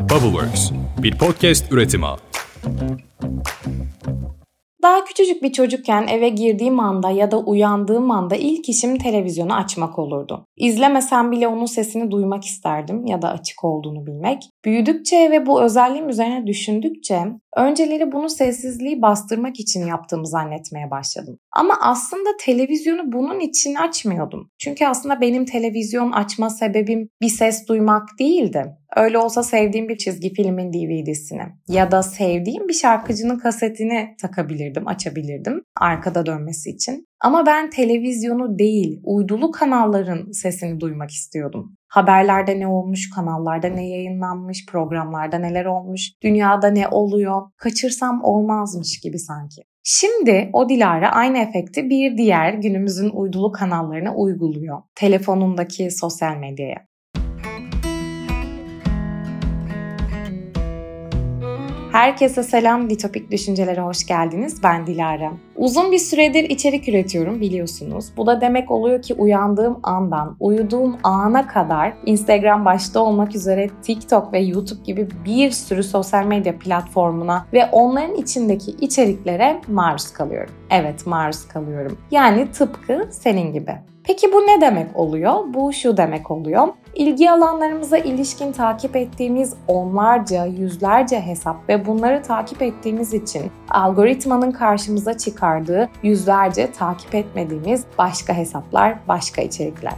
Bubbleworks, bir podcast üretimi. Daha küçücük bir çocukken eve girdiğim anda ya da uyandığım anda ilk işim televizyonu açmak olurdu. İzlemesem bile onun sesini duymak isterdim ya da açık olduğunu bilmek. Büyüdükçe ve bu özelliğim üzerine düşündükçe önceleri bunu sessizliği bastırmak için yaptığımı zannetmeye başladım. Ama aslında televizyonu bunun için açmıyordum. Çünkü aslında benim televizyon açma sebebim bir ses duymak değildi. Öyle olsa sevdiğim bir çizgi filmin DVD'sini ya da sevdiğim bir şarkıcının kasetini takabilirdim, açabilirdim arkada dönmesi için. Ama ben televizyonu değil, uydulu kanalların sesini duymak istiyordum. Haberlerde ne olmuş, kanallarda ne yayınlanmış, programlarda neler olmuş, dünyada ne oluyor, kaçırsam olmazmış gibi sanki. Şimdi o Dilara aynı efekti bir diğer günümüzün uydulu kanallarına uyguluyor. Telefonundaki sosyal medyaya. Herkese selam, Ditopik Düşüncelere hoş geldiniz. Ben Dilara. Uzun bir süredir içerik üretiyorum biliyorsunuz. Bu da demek oluyor ki uyandığım andan uyuduğum ana kadar Instagram başta olmak üzere TikTok ve YouTube gibi bir sürü sosyal medya platformuna ve onların içindeki içeriklere maruz kalıyorum. Evet maruz kalıyorum. Yani tıpkı senin gibi. Peki bu ne demek oluyor? Bu şu demek oluyor. İlgi alanlarımıza ilişkin takip ettiğimiz onlarca, yüzlerce hesap ve bunları takip ettiğimiz için algoritmanın karşımıza çıkardığı yüzlerce takip etmediğimiz başka hesaplar, başka içerikler.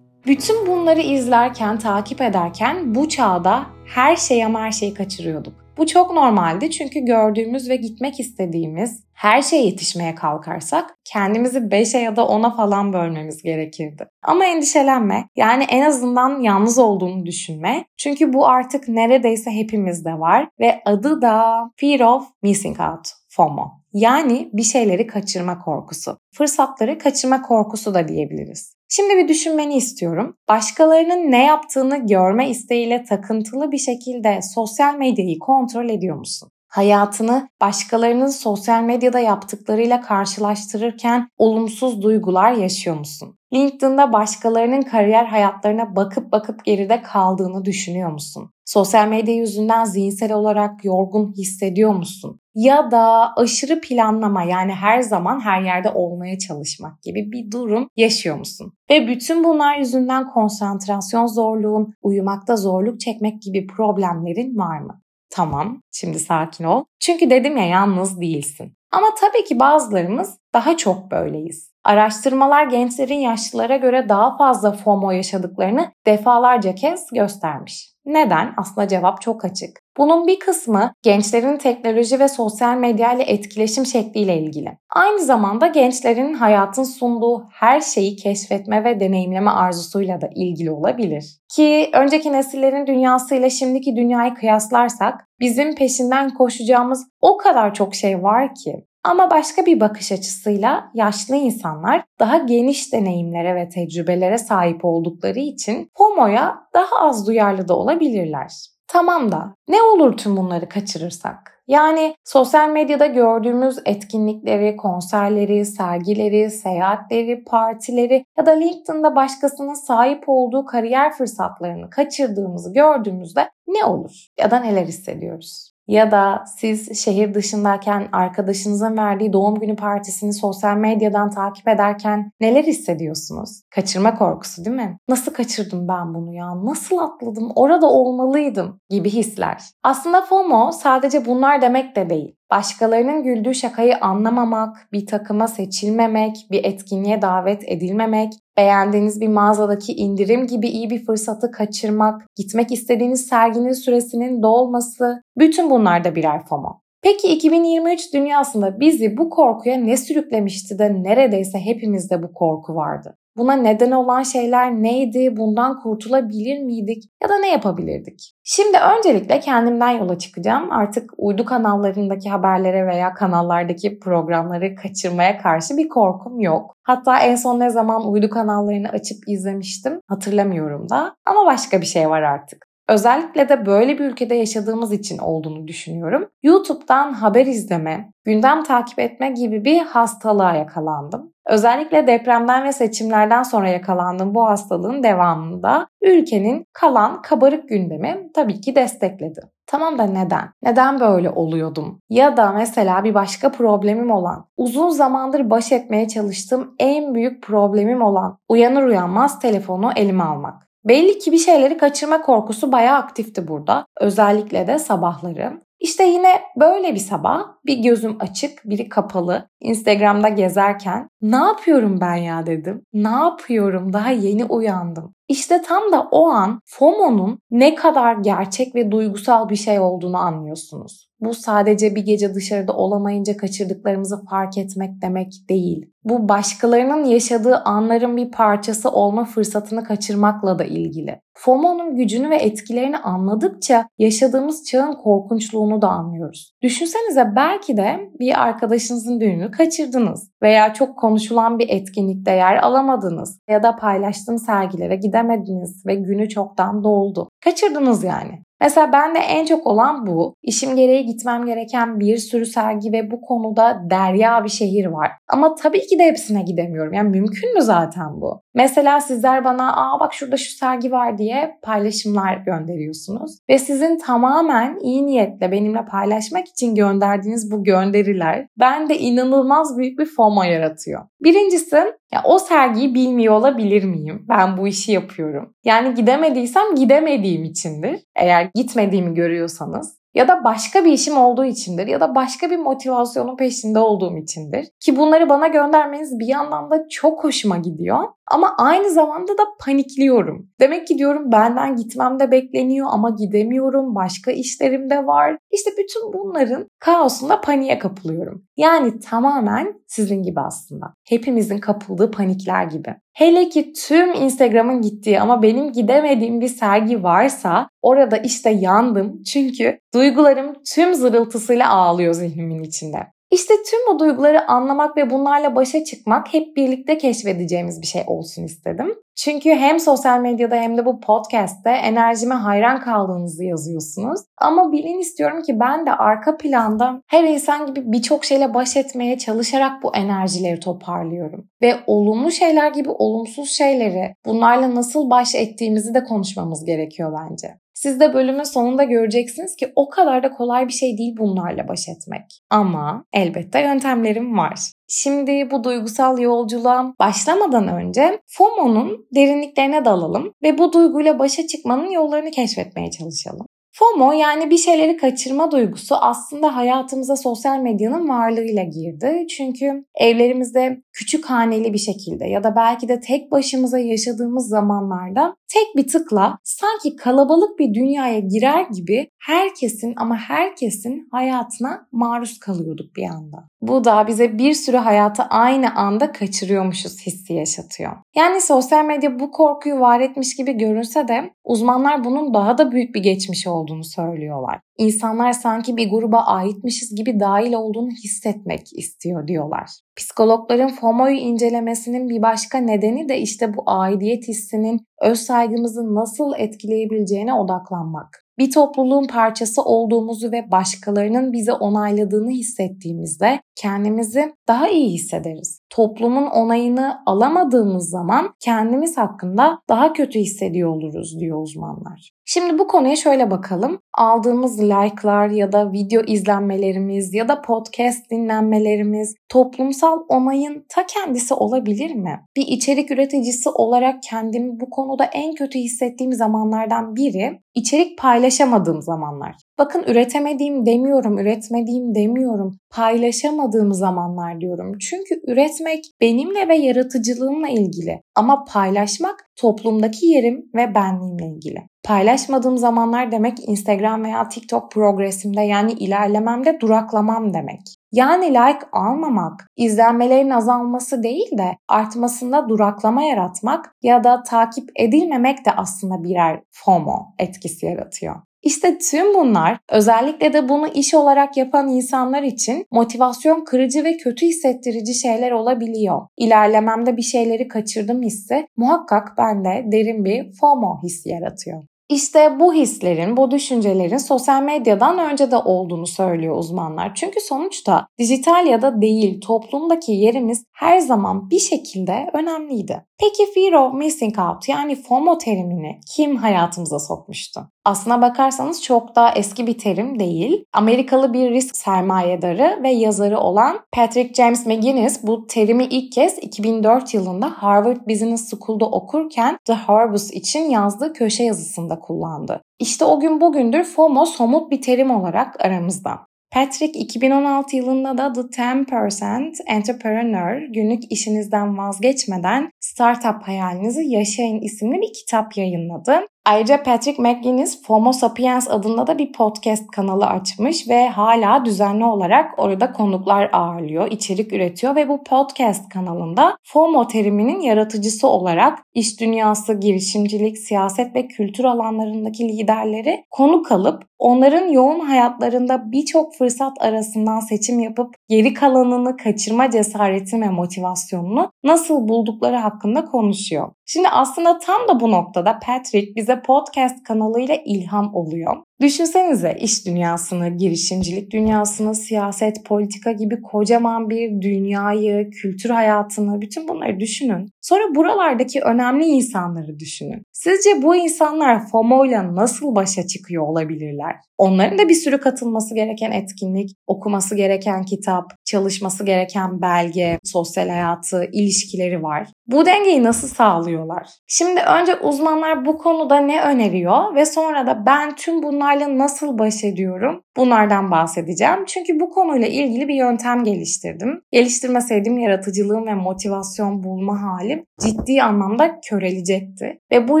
Bütün bunları izlerken, takip ederken bu çağda her şey ama her şeyi kaçırıyorduk. Bu çok normaldi çünkü gördüğümüz ve gitmek istediğimiz her şeye yetişmeye kalkarsak kendimizi 5'e ya da 10'a falan bölmemiz gerekirdi. Ama endişelenme. Yani en azından yalnız olduğunu düşünme. Çünkü bu artık neredeyse hepimizde var ve adı da Fear of Missing Out, FOMO. Yani bir şeyleri kaçırma korkusu. Fırsatları kaçırma korkusu da diyebiliriz. Şimdi bir düşünmeni istiyorum. Başkalarının ne yaptığını görme isteğiyle takıntılı bir şekilde sosyal medyayı kontrol ediyor musun? Hayatını başkalarının sosyal medyada yaptıklarıyla karşılaştırırken olumsuz duygular yaşıyor musun? LinkedIn'da başkalarının kariyer hayatlarına bakıp bakıp geride kaldığını düşünüyor musun? Sosyal medya yüzünden zihinsel olarak yorgun hissediyor musun? Ya da aşırı planlama yani her zaman her yerde olmaya çalışmak gibi bir durum yaşıyor musun? Ve bütün bunlar yüzünden konsantrasyon zorluğun, uyumakta zorluk çekmek gibi problemlerin var mı? Tamam, şimdi sakin ol. Çünkü dedim ya yalnız değilsin. Ama tabii ki bazılarımız daha çok böyleyiz. Araştırmalar gençlerin yaşlılara göre daha fazla FOMO yaşadıklarını defalarca kez göstermiş. Neden? Aslında cevap çok açık. Bunun bir kısmı gençlerin teknoloji ve sosyal medya ile etkileşim şekliyle ilgili. Aynı zamanda gençlerin hayatın sunduğu her şeyi keşfetme ve deneyimleme arzusuyla da ilgili olabilir. Ki önceki nesillerin dünyasıyla şimdiki dünyayı kıyaslarsak bizim peşinden koşacağımız o kadar çok şey var ki ama başka bir bakış açısıyla yaşlı insanlar daha geniş deneyimlere ve tecrübelere sahip oldukları için FOMO'ya daha az duyarlı da olabilirler. Tamam da ne olur tüm bunları kaçırırsak? Yani sosyal medyada gördüğümüz etkinlikleri, konserleri, sergileri, seyahatleri, partileri ya da LinkedIn'da başkasının sahip olduğu kariyer fırsatlarını kaçırdığımızı gördüğümüzde ne olur ya da neler hissediyoruz? Ya da siz şehir dışındayken arkadaşınızın verdiği doğum günü partisini sosyal medyadan takip ederken neler hissediyorsunuz? Kaçırma korkusu değil mi? Nasıl kaçırdım ben bunu ya? Nasıl atladım? Orada olmalıydım gibi hisler. Aslında FOMO sadece bunlar demek de değil. Başkalarının güldüğü şakayı anlamamak, bir takıma seçilmemek, bir etkinliğe davet edilmemek, beğendiğiniz bir mağazadaki indirim gibi iyi bir fırsatı kaçırmak, gitmek istediğiniz serginin süresinin dolması, bütün bunlar da birer FOMO. Peki 2023 dünyasında bizi bu korkuya ne sürüklemişti de neredeyse hepimizde bu korku vardı? Buna neden olan şeyler neydi? Bundan kurtulabilir miydik? Ya da ne yapabilirdik? Şimdi öncelikle kendimden yola çıkacağım. Artık uydu kanallarındaki haberlere veya kanallardaki programları kaçırmaya karşı bir korkum yok. Hatta en son ne zaman uydu kanallarını açıp izlemiştim hatırlamıyorum da. Ama başka bir şey var artık. Özellikle de böyle bir ülkede yaşadığımız için olduğunu düşünüyorum. YouTube'dan haber izleme, gündem takip etme gibi bir hastalığa yakalandım. Özellikle depremden ve seçimlerden sonra yakalandığım bu hastalığın devamında ülkenin kalan kabarık gündemi tabii ki destekledi. Tamam da neden? Neden böyle oluyordum? Ya da mesela bir başka problemim olan, uzun zamandır baş etmeye çalıştığım en büyük problemim olan uyanır uyanmaz telefonu elime almak. Belli ki bir şeyleri kaçırma korkusu bayağı aktifti burada. Özellikle de sabahları. İşte yine böyle bir sabah bir gözüm açık, biri kapalı. Instagram'da gezerken ne yapıyorum ben ya dedim. Ne yapıyorum? Daha yeni uyandım. İşte tam da o an FOMO'nun ne kadar gerçek ve duygusal bir şey olduğunu anlıyorsunuz. Bu sadece bir gece dışarıda olamayınca kaçırdıklarımızı fark etmek demek değil. Bu başkalarının yaşadığı anların bir parçası olma fırsatını kaçırmakla da ilgili. FOMO'nun gücünü ve etkilerini anladıkça yaşadığımız çağın korkunçluğunu da anlıyoruz. Düşünsenize belki de bir arkadaşınızın düğünü kaçırdınız veya çok konuşulan bir etkinlikte yer alamadınız ya da paylaştığım sergilere gidemediniz ve günü çoktan doldu. Kaçırdınız yani. Mesela ben de en çok olan bu. İşim gereği gitmem gereken bir sürü sergi ve bu konuda derya bir şehir var. Ama tabii ki de hepsine gidemiyorum. Yani mümkün mü zaten bu? Mesela sizler bana aa bak şurada şu sergi var diye paylaşımlar gönderiyorsunuz. Ve sizin tamamen iyi niyetle benimle paylaşmak için gönderdiğiniz bu gönderiler bende inanılmaz büyük bir FOMO yaratıyor. Birincisi ya o sergiyi bilmiyor olabilir miyim? Ben bu işi yapıyorum. Yani gidemediysem gidemediğim içindir. Eğer gitmediğimi görüyorsanız ya da başka bir işim olduğu içindir ya da başka bir motivasyonun peşinde olduğum içindir. Ki bunları bana göndermeniz bir yandan da çok hoşuma gidiyor. Ama aynı zamanda da panikliyorum. Demek ki diyorum benden gitmem de bekleniyor ama gidemiyorum. Başka işlerim de var. İşte bütün bunların kaosunda paniğe kapılıyorum. Yani tamamen sizin gibi aslında. Hepimizin kapıldığı panikler gibi. Hele ki tüm Instagram'ın gittiği ama benim gidemediğim bir sergi varsa orada işte yandım. Çünkü duygularım tüm zırıltısıyla ağlıyor zihnimin içinde. İşte tüm bu duyguları anlamak ve bunlarla başa çıkmak hep birlikte keşfedeceğimiz bir şey olsun istedim. Çünkü hem sosyal medyada hem de bu podcast'te enerjime hayran kaldığınızı yazıyorsunuz. Ama bilin istiyorum ki ben de arka planda her insan gibi birçok şeyle baş etmeye çalışarak bu enerjileri toparlıyorum. Ve olumlu şeyler gibi olumsuz şeyleri bunlarla nasıl baş ettiğimizi de konuşmamız gerekiyor bence. Siz de bölümün sonunda göreceksiniz ki o kadar da kolay bir şey değil bunlarla baş etmek. Ama elbette yöntemlerim var. Şimdi bu duygusal yolculuğa başlamadan önce FOMO'nun derinliklerine dalalım ve bu duyguyla başa çıkmanın yollarını keşfetmeye çalışalım. FOMO yani bir şeyleri kaçırma duygusu aslında hayatımıza sosyal medyanın varlığıyla girdi. Çünkü evlerimizde küçük haneli bir şekilde ya da belki de tek başımıza yaşadığımız zamanlarda tek bir tıkla sanki kalabalık bir dünyaya girer gibi herkesin ama herkesin hayatına maruz kalıyorduk bir anda. Bu da bize bir sürü hayatı aynı anda kaçırıyormuşuz hissi yaşatıyor. Yani sosyal medya bu korkuyu var etmiş gibi görünse de uzmanlar bunun daha da büyük bir geçmiş olduğunu söylüyorlar. İnsanlar sanki bir gruba aitmişiz gibi dahil olduğunu hissetmek istiyor diyorlar. Psikologların FOMO'yu incelemesinin bir başka nedeni de işte bu aidiyet hissinin öz saygımızı nasıl etkileyebileceğine odaklanmak bir topluluğun parçası olduğumuzu ve başkalarının bizi onayladığını hissettiğimizde kendimizi daha iyi hissederiz. Toplumun onayını alamadığımız zaman kendimiz hakkında daha kötü hissediyor oluruz diyor uzmanlar. Şimdi bu konuya şöyle bakalım. Aldığımız like'lar ya da video izlenmelerimiz ya da podcast dinlenmelerimiz toplumsal onayın ta kendisi olabilir mi? Bir içerik üreticisi olarak kendimi bu konuda en kötü hissettiğim zamanlardan biri içerik paylaşamadığım zamanlar. Bakın üretemediğim demiyorum, üretmediğim demiyorum. Paylaşamadığım zamanlar diyorum. Çünkü üretmek benimle ve yaratıcılığımla ilgili. Ama paylaşmak toplumdaki yerim ve benliğimle ilgili. Paylaşmadığım zamanlar demek Instagram veya TikTok progresimde yani ilerlememde duraklamam demek. Yani like almamak, izlenmelerin azalması değil de artmasında duraklama yaratmak ya da takip edilmemek de aslında birer FOMO etkisi yaratıyor. İşte tüm bunlar özellikle de bunu iş olarak yapan insanlar için motivasyon kırıcı ve kötü hissettirici şeyler olabiliyor. İlerlememde bir şeyleri kaçırdım hissi muhakkak bende derin bir FOMO hissi yaratıyor. İşte bu hislerin, bu düşüncelerin sosyal medyadan önce de olduğunu söylüyor uzmanlar. Çünkü sonuçta dijital ya da değil toplumdaki yerimiz her zaman bir şekilde önemliydi. Peki Fear of Missing Out yani FOMO terimini kim hayatımıza sokmuştu? Aslına bakarsanız çok da eski bir terim değil. Amerikalı bir risk sermayedarı ve yazarı olan Patrick James McGinnis bu terimi ilk kez 2004 yılında Harvard Business School'da okurken The Harvest için yazdığı köşe yazısında kullandı. İşte o gün bugündür FOMO somut bir terim olarak aramızda. Patrick 2016 yılında da The 10% Entrepreneur günlük işinizden vazgeçmeden startup hayalinizi yaşayın isimli bir kitap yayınladı. Ayrıca Patrick McGuinness FOMO Sapiens adında da bir podcast kanalı açmış ve hala düzenli olarak orada konuklar ağırlıyor, içerik üretiyor ve bu podcast kanalında FOMO teriminin yaratıcısı olarak iş dünyası, girişimcilik, siyaset ve kültür alanlarındaki liderleri konuk alıp onların yoğun hayatlarında birçok fırsat arasından seçim yapıp geri kalanını kaçırma cesaretini ve motivasyonunu nasıl buldukları hakkında konuşuyor. Şimdi aslında tam da bu noktada Patrick bize podcast kanalıyla ilham oluyor. Düşünsenize iş dünyasını, girişimcilik dünyasını, siyaset, politika gibi kocaman bir dünyayı, kültür hayatını, bütün bunları düşünün. Sonra buralardaki önemli insanları düşünün. Sizce bu insanlar FOMO ile nasıl başa çıkıyor olabilirler? Onların da bir sürü katılması gereken etkinlik, okuması gereken kitap, çalışması gereken belge, sosyal hayatı, ilişkileri var. Bu dengeyi nasıl sağlıyorlar? Şimdi önce uzmanlar bu konuda ne öneriyor ve sonra da ben tüm bunlarla nasıl baş ediyorum? Bunlardan bahsedeceğim. Çünkü bu konuyla ilgili bir yöntem geliştirdim. Geliştirmeseydim yaratıcılığım ve motivasyon bulma halim ciddi anlamda körelecekti. Ve bu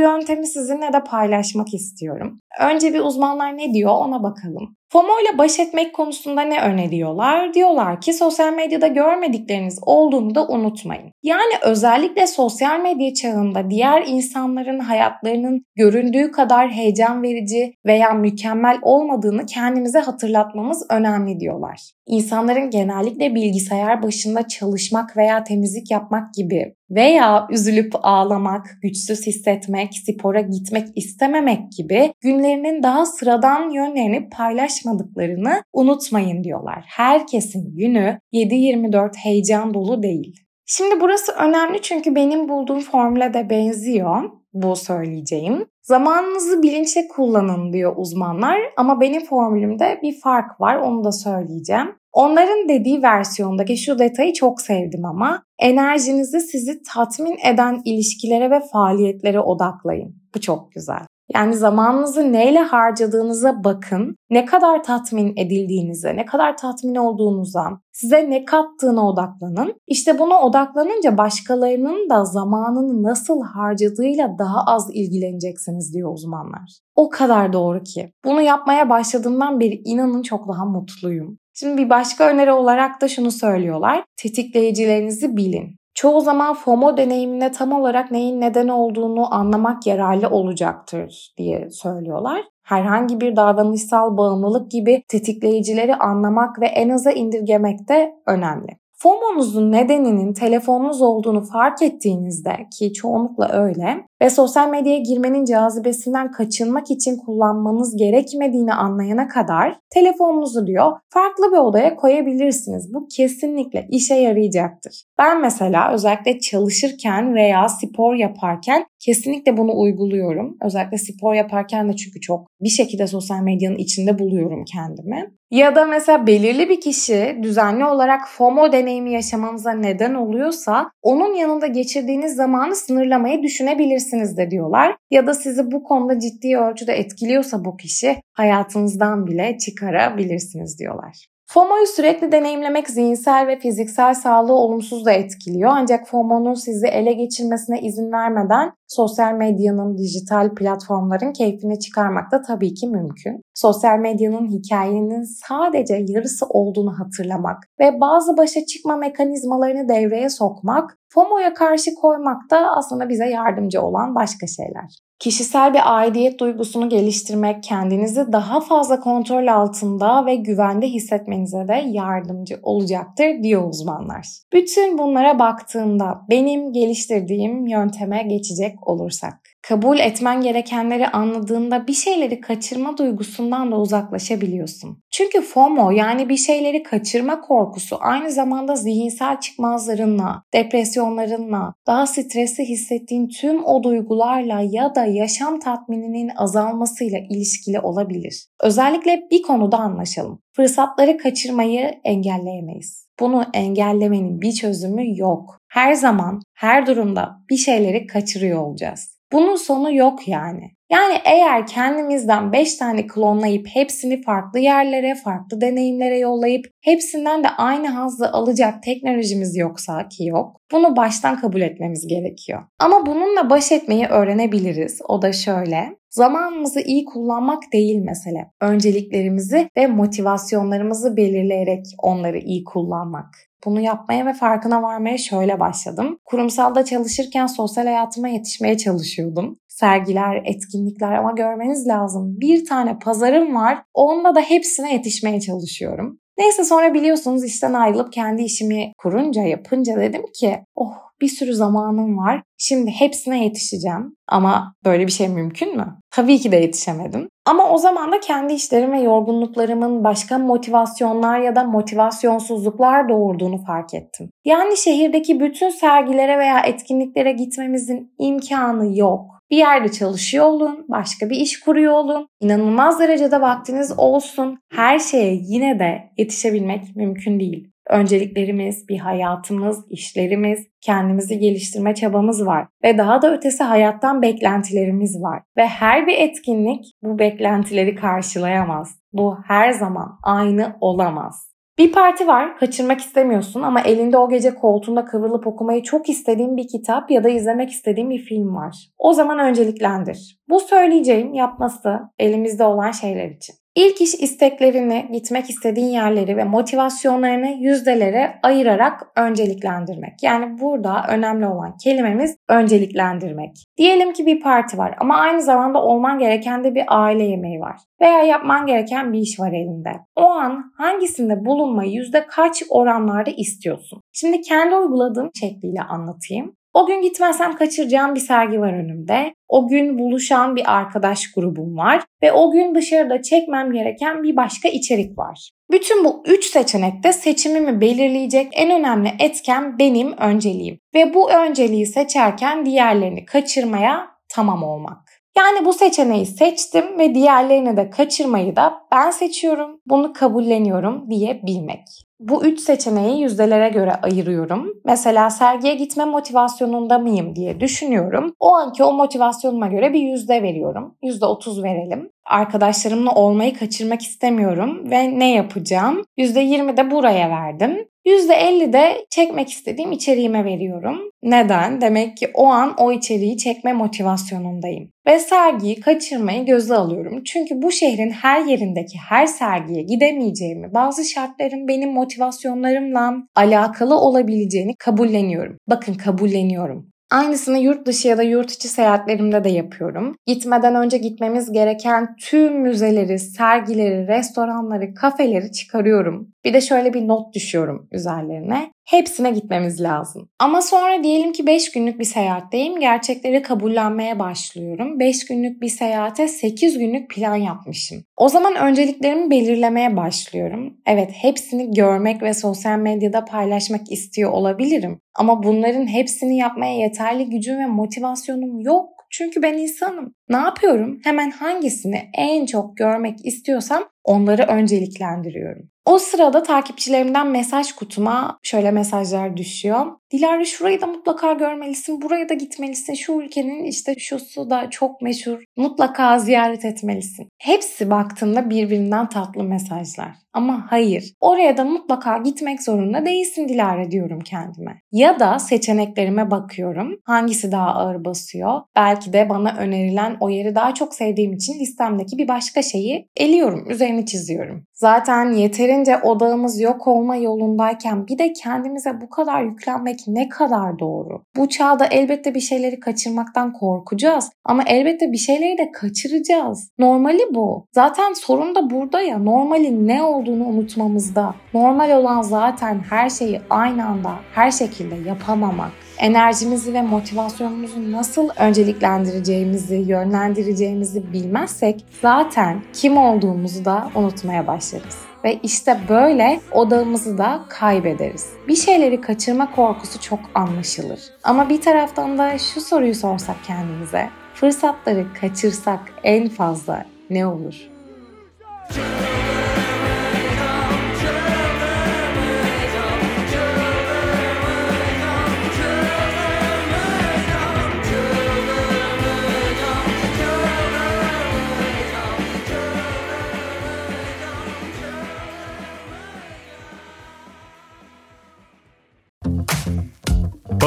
yöntemi sizinle de paylaşmak istiyorum. Önce bir uzmanlar ne diyor ona bakalım. FOMO ile baş etmek konusunda ne öneriyorlar? Diyorlar ki sosyal medyada görmedikleriniz olduğunu da unutmayın. Yani özellikle sosyal medya çağında diğer insanların hayatlarının göründüğü kadar heyecan verici veya mükemmel olmadığını kendimize hatırlatmamız önemli diyorlar. İnsanların genellikle bilgisayar başında çalışmak veya temizlik yapmak gibi veya üzülüp ağlamak, güçsüz hissetmek, spora gitmek istememek gibi günlerinin daha sıradan yönlerini paylaşmadıklarını unutmayın diyorlar. Herkesin günü 7-24 heyecan dolu değil. Şimdi burası önemli çünkü benim bulduğum formüle de benziyor bu söyleyeceğim. Zamanınızı bilinçli kullanın diyor uzmanlar ama benim formülümde bir fark var onu da söyleyeceğim. Onların dediği versiyondaki şu detayı çok sevdim ama enerjinizi sizi tatmin eden ilişkilere ve faaliyetlere odaklayın. Bu çok güzel. Yani zamanınızı neyle harcadığınıza bakın. Ne kadar tatmin edildiğinize, ne kadar tatmin olduğunuza, size ne kattığına odaklanın. İşte buna odaklanınca başkalarının da zamanını nasıl harcadığıyla daha az ilgileneceksiniz diyor uzmanlar. O kadar doğru ki. Bunu yapmaya başladığımdan beri inanın çok daha mutluyum. Şimdi bir başka öneri olarak da şunu söylüyorlar. Tetikleyicilerinizi bilin. Çoğu zaman FOMO deneyimine tam olarak neyin neden olduğunu anlamak yararlı olacaktır diye söylüyorlar. Herhangi bir davranışsal bağımlılık gibi tetikleyicileri anlamak ve en aza indirgemek de önemli. FOMO'nuzun nedeninin telefonunuz olduğunu fark ettiğinizde ki çoğunlukla öyle ve sosyal medyaya girmenin cazibesinden kaçınmak için kullanmanız gerekmediğini anlayana kadar telefonunuzu diyor farklı bir odaya koyabilirsiniz. Bu kesinlikle işe yarayacaktır. Ben mesela özellikle çalışırken veya spor yaparken kesinlikle bunu uyguluyorum. Özellikle spor yaparken de çünkü çok bir şekilde sosyal medyanın içinde buluyorum kendimi. Ya da mesela belirli bir kişi düzenli olarak FOMO deneyimi yaşamanıza neden oluyorsa onun yanında geçirdiğiniz zamanı sınırlamayı düşünebilirsiniz de diyorlar. Ya da sizi bu konuda ciddi ölçüde etkiliyorsa bu kişi hayatınızdan bile çıkarabilirsiniz diyorlar. FOMO'yu sürekli deneyimlemek zihinsel ve fiziksel sağlığı olumsuz da etkiliyor. Ancak FOMO'nun sizi ele geçirmesine izin vermeden sosyal medyanın, dijital platformların keyfini çıkarmak da tabii ki mümkün. Sosyal medyanın hikayenin sadece yarısı olduğunu hatırlamak ve bazı başa çıkma mekanizmalarını devreye sokmak, FOMO'ya karşı koymak da aslında bize yardımcı olan başka şeyler. Kişisel bir aidiyet duygusunu geliştirmek kendinizi daha fazla kontrol altında ve güvende hissetmenize de yardımcı olacaktır diyor uzmanlar. Bütün bunlara baktığımda benim geliştirdiğim yönteme geçecek olursak Kabul etmen gerekenleri anladığında bir şeyleri kaçırma duygusundan da uzaklaşabiliyorsun. Çünkü FOMO yani bir şeyleri kaçırma korkusu aynı zamanda zihinsel çıkmazlarınla, depresyonlarınla, daha stresli hissettiğin tüm o duygularla ya da yaşam tatmininin azalmasıyla ilişkili olabilir. Özellikle bir konuda anlaşalım. Fırsatları kaçırmayı engelleyemeyiz. Bunu engellemenin bir çözümü yok. Her zaman, her durumda bir şeyleri kaçırıyor olacağız. Bunun sonu yok yani. Yani eğer kendimizden 5 tane klonlayıp hepsini farklı yerlere, farklı deneyimlere yollayıp hepsinden de aynı hazzı alacak teknolojimiz yoksa ki yok, bunu baştan kabul etmemiz gerekiyor. Ama bununla baş etmeyi öğrenebiliriz. O da şöyle. Zamanımızı iyi kullanmak değil mesele. Önceliklerimizi ve motivasyonlarımızı belirleyerek onları iyi kullanmak. Bunu yapmaya ve farkına varmaya şöyle başladım. Kurumsalda çalışırken sosyal hayatıma yetişmeye çalışıyordum. Sergiler, etkinlikler ama görmeniz lazım. Bir tane pazarım var. Onda da hepsine yetişmeye çalışıyorum. Neyse sonra biliyorsunuz işten ayrılıp kendi işimi kurunca yapınca dedim ki oh bir sürü zamanım var. Şimdi hepsine yetişeceğim. Ama böyle bir şey mümkün mü? Tabii ki de yetişemedim. Ama o zaman da kendi işlerim ve yorgunluklarımın başka motivasyonlar ya da motivasyonsuzluklar doğurduğunu fark ettim. Yani şehirdeki bütün sergilere veya etkinliklere gitmemizin imkanı yok. Bir yerde çalışıyor olun, başka bir iş kuruyor olun, inanılmaz derecede vaktiniz olsun. Her şeye yine de yetişebilmek mümkün değil. Önceliklerimiz, bir hayatımız, işlerimiz, kendimizi geliştirme çabamız var ve daha da ötesi hayattan beklentilerimiz var. Ve her bir etkinlik bu beklentileri karşılayamaz. Bu her zaman aynı olamaz. Bir parti var, kaçırmak istemiyorsun ama elinde o gece koltuğunda kıvrılıp okumayı çok istediğin bir kitap ya da izlemek istediğin bir film var. O zaman önceliklendir. Bu söyleyeceğim yapması elimizde olan şeyler için. İlk iş isteklerini, gitmek istediğin yerleri ve motivasyonlarını yüzdelere ayırarak önceliklendirmek. Yani burada önemli olan kelimemiz önceliklendirmek. Diyelim ki bir parti var ama aynı zamanda olman gereken de bir aile yemeği var. Veya yapman gereken bir iş var elinde. O an hangisinde bulunmayı yüzde kaç oranlarda istiyorsun? Şimdi kendi uyguladığım şekliyle anlatayım. O gün gitmezsem kaçıracağım bir sergi var önümde. O gün buluşan bir arkadaş grubum var ve o gün dışarıda çekmem gereken bir başka içerik var. Bütün bu üç seçenekte seçimimi belirleyecek en önemli etken benim önceliğim ve bu önceliği seçerken diğerlerini kaçırmaya tamam olmak. Yani bu seçeneği seçtim ve diğerlerini de kaçırmayı da ben seçiyorum, bunu kabulleniyorum diye bilmek. Bu üç seçeneği yüzdelere göre ayırıyorum. Mesela sergiye gitme motivasyonunda mıyım diye düşünüyorum. O anki o motivasyonuma göre bir yüzde veriyorum. Yüzde otuz verelim. Arkadaşlarımla olmayı kaçırmak istemiyorum ve ne yapacağım? Yüzde yirmi de buraya verdim. %50 de çekmek istediğim içeriğime veriyorum. Neden? Demek ki o an o içeriği çekme motivasyonundayım. Ve sergiyi kaçırmayı göze alıyorum. Çünkü bu şehrin her yerindeki her sergiye gidemeyeceğimi, bazı şartların benim motivasyonlarımla alakalı olabileceğini kabulleniyorum. Bakın kabulleniyorum. Aynısını yurt dışı ya da yurt içi seyahatlerimde de yapıyorum. Gitmeden önce gitmemiz gereken tüm müzeleri, sergileri, restoranları, kafeleri çıkarıyorum. Bir de şöyle bir not düşüyorum üzerlerine. Hepsine gitmemiz lazım. Ama sonra diyelim ki 5 günlük bir seyahatteyim. Gerçekleri kabullenmeye başlıyorum. 5 günlük bir seyahate 8 günlük plan yapmışım. O zaman önceliklerimi belirlemeye başlıyorum. Evet hepsini görmek ve sosyal medyada paylaşmak istiyor olabilirim. Ama bunların hepsini yapmaya yeterli gücüm ve motivasyonum yok. Çünkü ben insanım. Ne yapıyorum? Hemen hangisini en çok görmek istiyorsam onları önceliklendiriyorum. O sırada takipçilerimden mesaj kutuma şöyle mesajlar düşüyor. Dilara şurayı da mutlaka görmelisin, buraya da gitmelisin, şu ülkenin işte şusu da çok meşhur, mutlaka ziyaret etmelisin. Hepsi baktığımda birbirinden tatlı mesajlar. Ama hayır, oraya da mutlaka gitmek zorunda değilsin Dilara diyorum kendime. Ya da seçeneklerime bakıyorum. Hangisi daha ağır basıyor? Belki de bana önerilen o yeri daha çok sevdiğim için listemdeki bir başka şeyi eliyorum, üzerini çiziyorum. Zaten yeterince odağımız yok olma yolundayken bir de kendimize bu kadar yüklenmek demek ne kadar doğru. Bu çağda elbette bir şeyleri kaçırmaktan korkacağız ama elbette bir şeyleri de kaçıracağız. Normali bu. Zaten sorun da burada ya. Normalin ne olduğunu unutmamızda. Normal olan zaten her şeyi aynı anda her şekilde yapamamak enerjimizi ve motivasyonumuzu nasıl önceliklendireceğimizi, yönlendireceğimizi bilmezsek zaten kim olduğumuzu da unutmaya başlarız. Ve işte böyle odağımızı da kaybederiz. Bir şeyleri kaçırma korkusu çok anlaşılır. Ama bir taraftan da şu soruyu sorsak kendimize. Fırsatları kaçırsak en fazla ne olur?